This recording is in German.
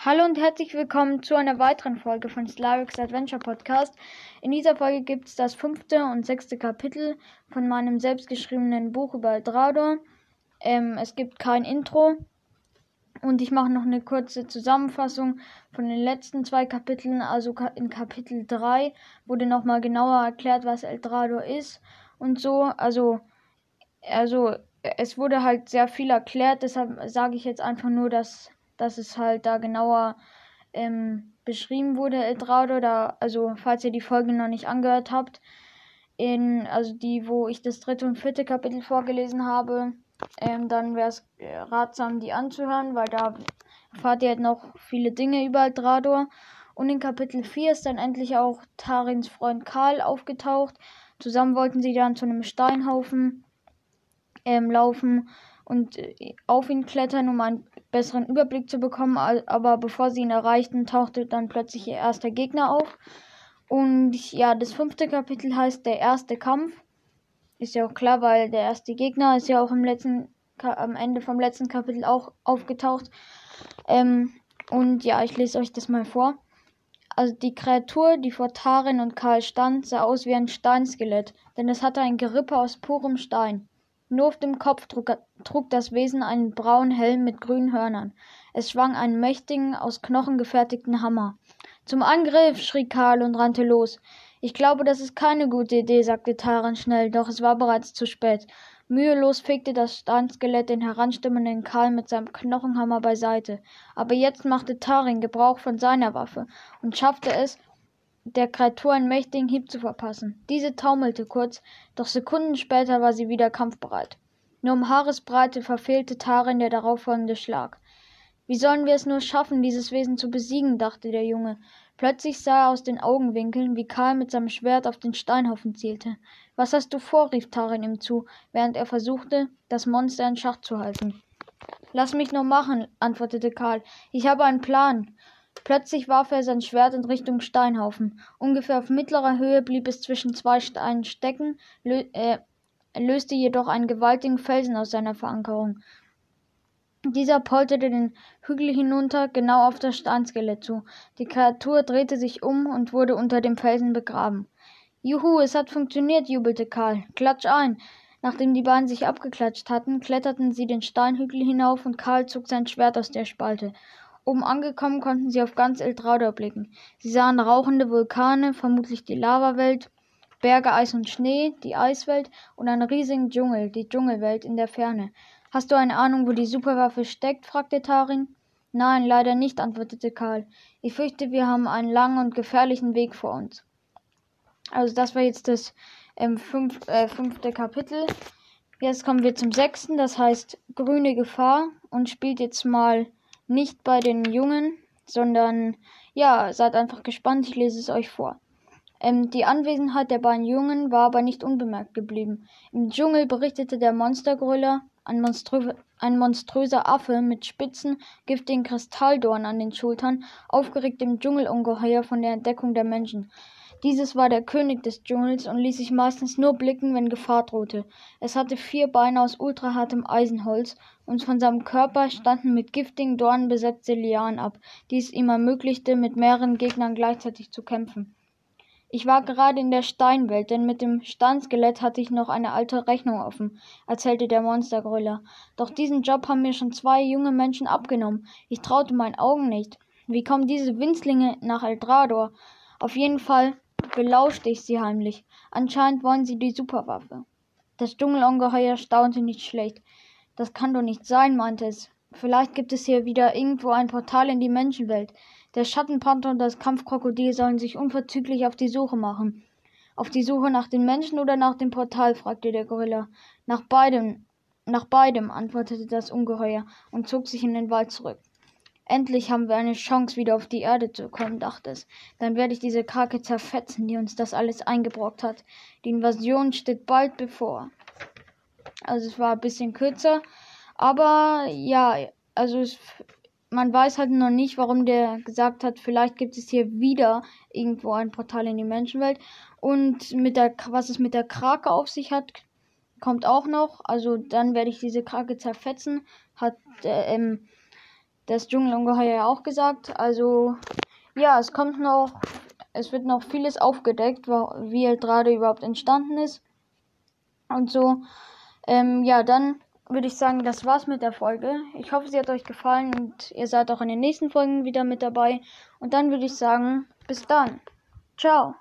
Hallo und herzlich willkommen zu einer weiteren Folge von Slavix Adventure Podcast. In dieser Folge gibt es das fünfte und sechste Kapitel von meinem selbstgeschriebenen Buch über Eldrador. Ähm, es gibt kein Intro und ich mache noch eine kurze Zusammenfassung von den letzten zwei Kapiteln. Also in Kapitel 3 wurde nochmal genauer erklärt, was Eldrador ist und so. Also, also es wurde halt sehr viel erklärt, deshalb sage ich jetzt einfach nur, dass dass es halt da genauer ähm, beschrieben wurde, Eldrado. Da, also falls ihr die Folge noch nicht angehört habt, in, also die, wo ich das dritte und vierte Kapitel vorgelesen habe, ähm, dann wäre es äh, ratsam, die anzuhören, weil da erfahrt ihr halt noch viele Dinge über Eldrador. Und in Kapitel 4 ist dann endlich auch Tarins Freund Karl aufgetaucht. Zusammen wollten sie dann zu einem Steinhaufen ähm, laufen und äh, auf ihn klettern, um einen besseren Überblick zu bekommen. Aber bevor sie ihn erreichten, tauchte dann plötzlich ihr erster Gegner auf. Und ja, das fünfte Kapitel heißt der erste Kampf. Ist ja auch klar, weil der erste Gegner ist ja auch im letzten, am Ende vom letzten Kapitel auch aufgetaucht. Ähm, und ja, ich lese euch das mal vor. Also die Kreatur, die vor Tarin und Karl stand, sah aus wie ein Steinskelett, denn es hatte ein Gerippe aus purem Stein. Nur auf dem Kopf trug, trug das Wesen einen braunen Helm mit grünen Hörnern. Es schwang einen mächtigen, aus Knochen gefertigten Hammer. Zum Angriff! schrie Karl und rannte los. Ich glaube, das ist keine gute Idee, sagte Taran schnell, doch es war bereits zu spät. Mühelos fegte das Steinskelett den heranstimmenden Karl mit seinem Knochenhammer beiseite. Aber jetzt machte Tarin Gebrauch von seiner Waffe und schaffte es, der Kreatur einen mächtigen Hieb zu verpassen. Diese taumelte kurz, doch Sekunden später war sie wieder kampfbereit. Nur um Haaresbreite verfehlte Tarin der darauffolgende Schlag. Wie sollen wir es nur schaffen, dieses Wesen zu besiegen, dachte der Junge. Plötzlich sah er aus den Augenwinkeln, wie Karl mit seinem Schwert auf den Steinhaufen zielte. Was hast du vor? rief Tarin ihm zu, während er versuchte, das Monster in Schach zu halten. Lass mich noch machen, antwortete Karl. Ich habe einen Plan. Plötzlich warf er sein Schwert in Richtung Steinhaufen. Ungefähr auf mittlerer Höhe blieb es zwischen zwei Steinen stecken, lö äh, löste jedoch einen gewaltigen Felsen aus seiner Verankerung. Dieser polterte den Hügel hinunter, genau auf das Steinskelett zu. Die Kreatur drehte sich um und wurde unter dem Felsen begraben. Juhu, es hat funktioniert, jubelte Karl. Klatsch ein! Nachdem die beiden sich abgeklatscht hatten, kletterten sie den Steinhügel hinauf und Karl zog sein Schwert aus der Spalte. Oben angekommen konnten sie auf ganz Eldrador blicken. Sie sahen rauchende Vulkane, vermutlich die Lavawelt, Berge, Eis und Schnee, die Eiswelt und einen riesigen Dschungel, die Dschungelwelt in der Ferne. Hast du eine Ahnung, wo die Superwaffe steckt? fragte Tarin. Nein, leider nicht, antwortete Karl. Ich fürchte, wir haben einen langen und gefährlichen Weg vor uns. Also das war jetzt das ähm, fünf, äh, fünfte Kapitel. Jetzt kommen wir zum sechsten, das heißt Grüne Gefahr und spielt jetzt mal nicht bei den Jungen, sondern ja, seid einfach gespannt, ich lese es euch vor. Ähm, die Anwesenheit der beiden Jungen war aber nicht unbemerkt geblieben. Im Dschungel berichtete der Monstergröler, ein, monströ ein monströser Affe mit spitzen, giftigen Kristalldorn an den Schultern, aufgeregt dem Dschungelungeheuer von der Entdeckung der Menschen. Dieses war der König des Dschungels und ließ sich meistens nur blicken, wenn Gefahr drohte. Es hatte vier Beine aus ultrahartem Eisenholz und von seinem Körper standen mit giftigen Dornen besetzte Lianen ab, die es ihm ermöglichte, mit mehreren Gegnern gleichzeitig zu kämpfen. Ich war gerade in der Steinwelt, denn mit dem Steinskelett hatte ich noch eine alte Rechnung offen, erzählte der Monstergröler. Doch diesen Job haben mir schon zwei junge Menschen abgenommen. Ich traute meinen Augen nicht. Wie kommen diese Winzlinge nach Eldrador? Auf jeden Fall belauschte ich sie heimlich. Anscheinend wollen sie die Superwaffe. Das Dschungelungeheuer staunte nicht schlecht. Das kann doch nicht sein, meinte es. Vielleicht gibt es hier wieder irgendwo ein Portal in die Menschenwelt. Der Schattenpanther und das Kampfkrokodil sollen sich unverzüglich auf die Suche machen. Auf die Suche nach den Menschen oder nach dem Portal? fragte der Gorilla. Nach beidem, nach beidem, antwortete das Ungeheuer und zog sich in den Wald zurück. Endlich haben wir eine Chance, wieder auf die Erde zu kommen, dachte es. Dann werde ich diese Krake zerfetzen, die uns das alles eingebrockt hat. Die Invasion steht bald bevor. Also es war ein bisschen kürzer, aber ja, also es, man weiß halt noch nicht, warum der gesagt hat, vielleicht gibt es hier wieder irgendwo ein Portal in die Menschenwelt. Und mit der, was es mit der Krake auf sich hat, kommt auch noch. Also dann werde ich diese Krake zerfetzen. Hat äh, ähm, das Dschungelungeheuer ja auch gesagt. Also ja, es kommt noch, es wird noch vieles aufgedeckt, wie Eldrado überhaupt entstanden ist und so. Ähm, ja, dann würde ich sagen, das war's mit der Folge. Ich hoffe, sie hat euch gefallen und ihr seid auch in den nächsten Folgen wieder mit dabei. Und dann würde ich sagen, bis dann. Ciao.